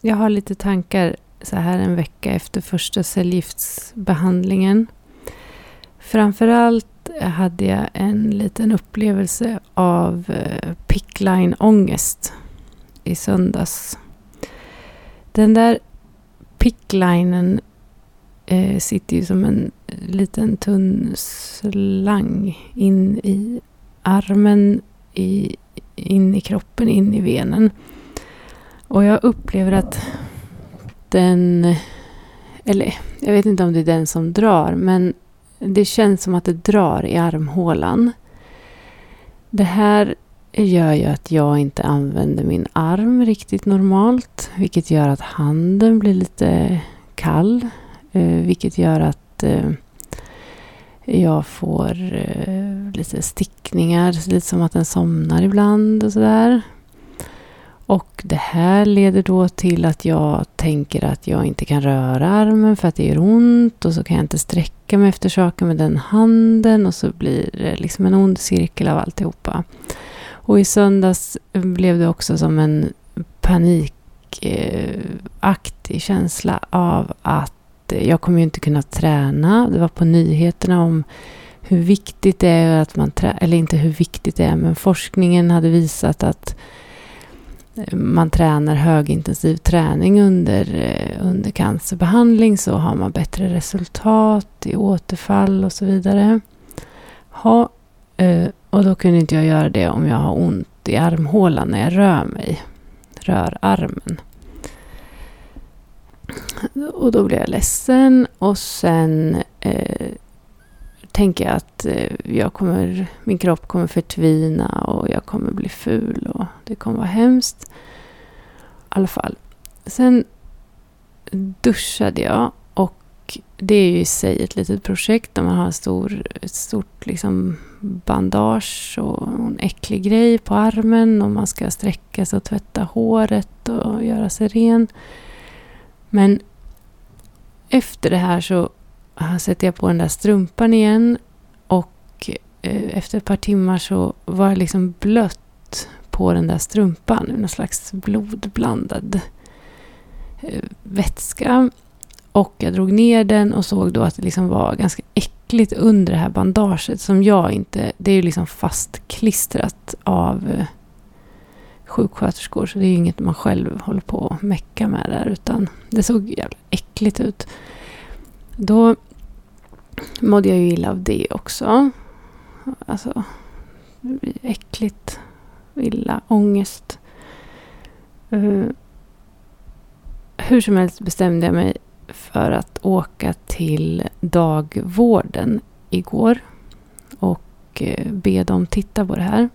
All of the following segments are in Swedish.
jag har lite tankar så här en vecka efter första cellgiftsbehandlingen. Framförallt hade jag en liten upplevelse av eh, pickline-ångest i söndags. Den där picklinen eh, sitter ju som en liten tunn slang in i armen, i, in i kroppen, in i venen. Och jag upplever att den, eller jag vet inte om det är den som drar, men det känns som att det drar i armhålan. Det här gör ju att jag inte använder min arm riktigt normalt, vilket gör att handen blir lite kall, eh, vilket gör att eh, jag får eh, lite stickningar, lite som att den somnar ibland och sådär. Och det här leder då till att jag tänker att jag inte kan röra armen för att det gör ont och så kan jag inte sträcka mig efter saker med den handen och så blir det liksom en ond cirkel av alltihopa. Och i söndags blev det också som en panikaktig känsla av att jag kommer ju inte kunna träna. Det var på nyheterna om hur viktigt det är att man tränar, eller inte hur viktigt det är, men forskningen hade visat att man tränar högintensiv träning under, eh, under cancerbehandling så har man bättre resultat i återfall och så vidare. Ha, eh, och då kunde inte jag göra det om jag har ont i armhålan när jag rör mig. Rör armen. Och då blir jag ledsen och sen eh, tänker jag att eh, jag kommer, min kropp kommer förtvina och jag kommer bli ful och det kommer vara hemskt. I alla fall. Sen duschade jag och det är ju i sig ett litet projekt där man har stor, ett stort liksom bandage och en äcklig grej på armen och man ska sträcka sig och tvätta håret och göra sig ren. Men efter det här så sätter jag på den där strumpan igen och eh, efter ett par timmar så var jag liksom blött på den där strumpan. Någon slags blodblandad eh, vätska. Och jag drog ner den och såg då att det liksom var ganska äckligt under det här bandaget som jag inte... Det är ju liksom fastklistrat av eh, sjuksköterskor så det är ju inget man själv håller på att mecka med där utan det såg jävla äckligt ut. Då mådde jag ju illa av det också. Alltså, äckligt, illa, ångest. Uh, hur som helst bestämde jag mig för att åka till dagvården igår och eh, be dem titta på det här.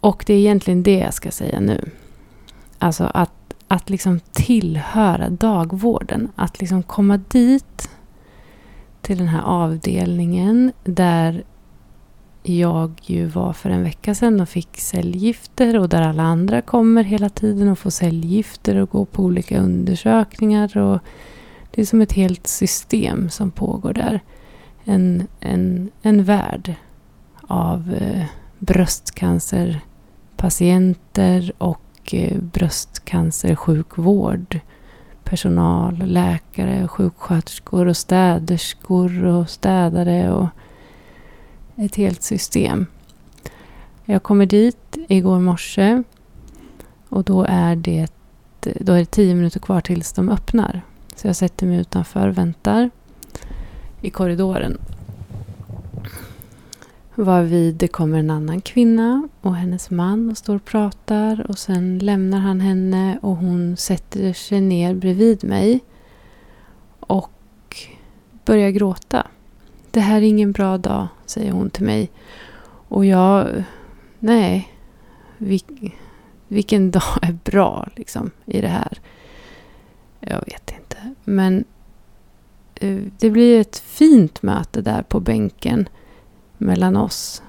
Och det är egentligen det jag ska säga nu. Alltså att, att liksom tillhöra dagvården. Att liksom komma dit till den här avdelningen där jag ju var för en vecka sedan och fick cellgifter och där alla andra kommer hela tiden och får cellgifter och går på olika undersökningar. Och det är som ett helt system som pågår där. En, en, en värld av eh, bröstcancerpatienter och eh, bröstcancersjukvård personal, läkare, sjuksköterskor och städerskor och städare och ett helt system. Jag kommer dit igår morse och då är det, då är det tio minuter kvar tills de öppnar. Så jag sätter mig utanför och väntar i korridoren. Varvid det kommer en annan kvinna och hennes man och står och pratar och sen lämnar han henne och hon sätter sig ner bredvid mig och börjar gråta. Det här är ingen bra dag, säger hon till mig. Och jag, nej, vil, vilken dag är bra liksom i det här? Jag vet inte, men eh, det blir ett fint möte där på bänken mellan oss.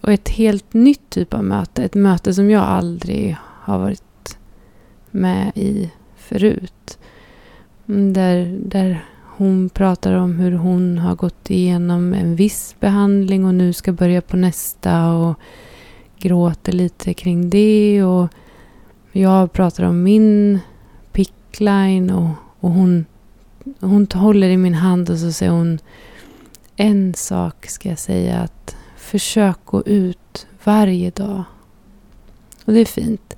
Och ett helt nytt typ av möte. Ett möte som jag aldrig har varit med i förut. Där, där hon pratar om hur hon har gått igenom en viss behandling och nu ska börja på nästa och gråter lite kring det. Och Jag pratar om min pickline och, och hon, hon håller i min hand och så säger hon en sak ska jag säga att försök gå ut varje dag. Och det är fint.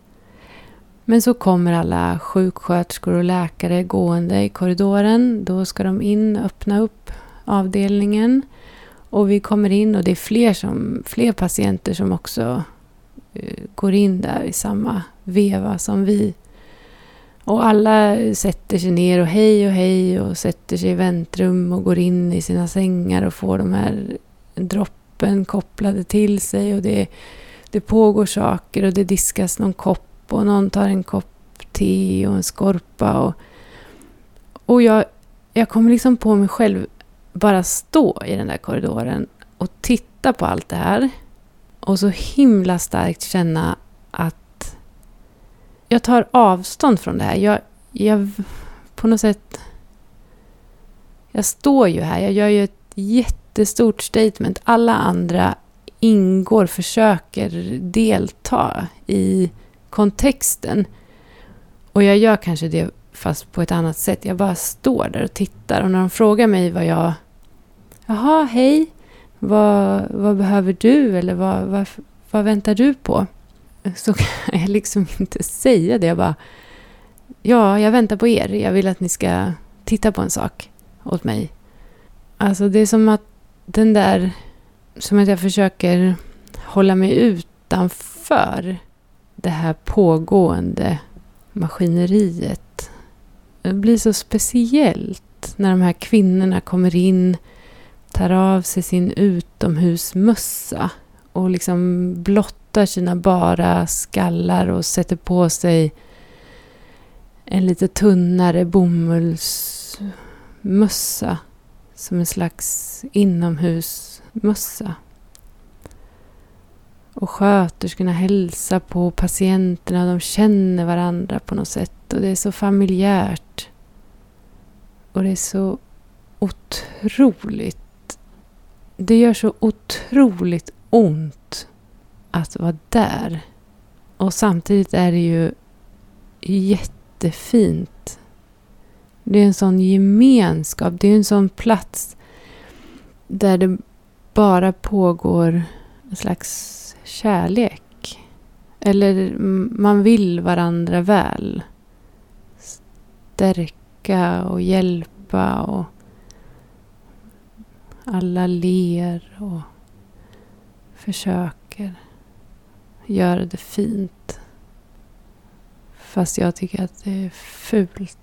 Men så kommer alla sjuksköterskor och läkare gående i korridoren. Då ska de in och öppna upp avdelningen. Och vi kommer in och det är fler, som, fler patienter som också eh, går in där i samma veva som vi. Och alla sätter sig ner och hej och hej och sätter sig i väntrum och går in i sina sängar och får de här droppen kopplade till sig. Och det, det pågår saker och det diskas någon kopp och någon tar en kopp te och en skorpa. Och, och jag, jag kommer liksom på mig själv bara stå i den där korridoren och titta på allt det här. Och så himla starkt känna att jag tar avstånd från det här. Jag, jag på något sätt... Jag står ju här. Jag gör ju ett jättestort statement. Alla andra ingår, försöker delta i kontexten. Och jag gör kanske det fast på ett annat sätt. Jag bara står där och tittar. Och när de frågar mig vad jag... Jaha, hej. Vad, vad behöver du? Eller vad, vad, vad väntar du på? Så kan jag liksom inte säga det. Jag bara... Ja, jag väntar på er. Jag vill att ni ska titta på en sak åt mig. Alltså det är som att den där... Som att jag försöker hålla mig utanför det här pågående maskineriet. Det blir så speciellt när de här kvinnorna kommer in, tar av sig sin utomhusmössa och liksom blottar sina bara skallar och sätter på sig en lite tunnare bomullsmössa som en slags inomhusmössa. Och sköterskorna hälsar på patienterna. De känner varandra på något sätt. Och det är så familjärt. Och det är så otroligt... Det gör så otroligt ont att vara där. Och samtidigt är det ju jättefint. Det är en sån gemenskap. Det är en sån plats där det bara pågår en slags kärlek. Eller man vill varandra väl. Stärka och hjälpa och alla ler och försöker göra det fint. Fast jag tycker att det är fult.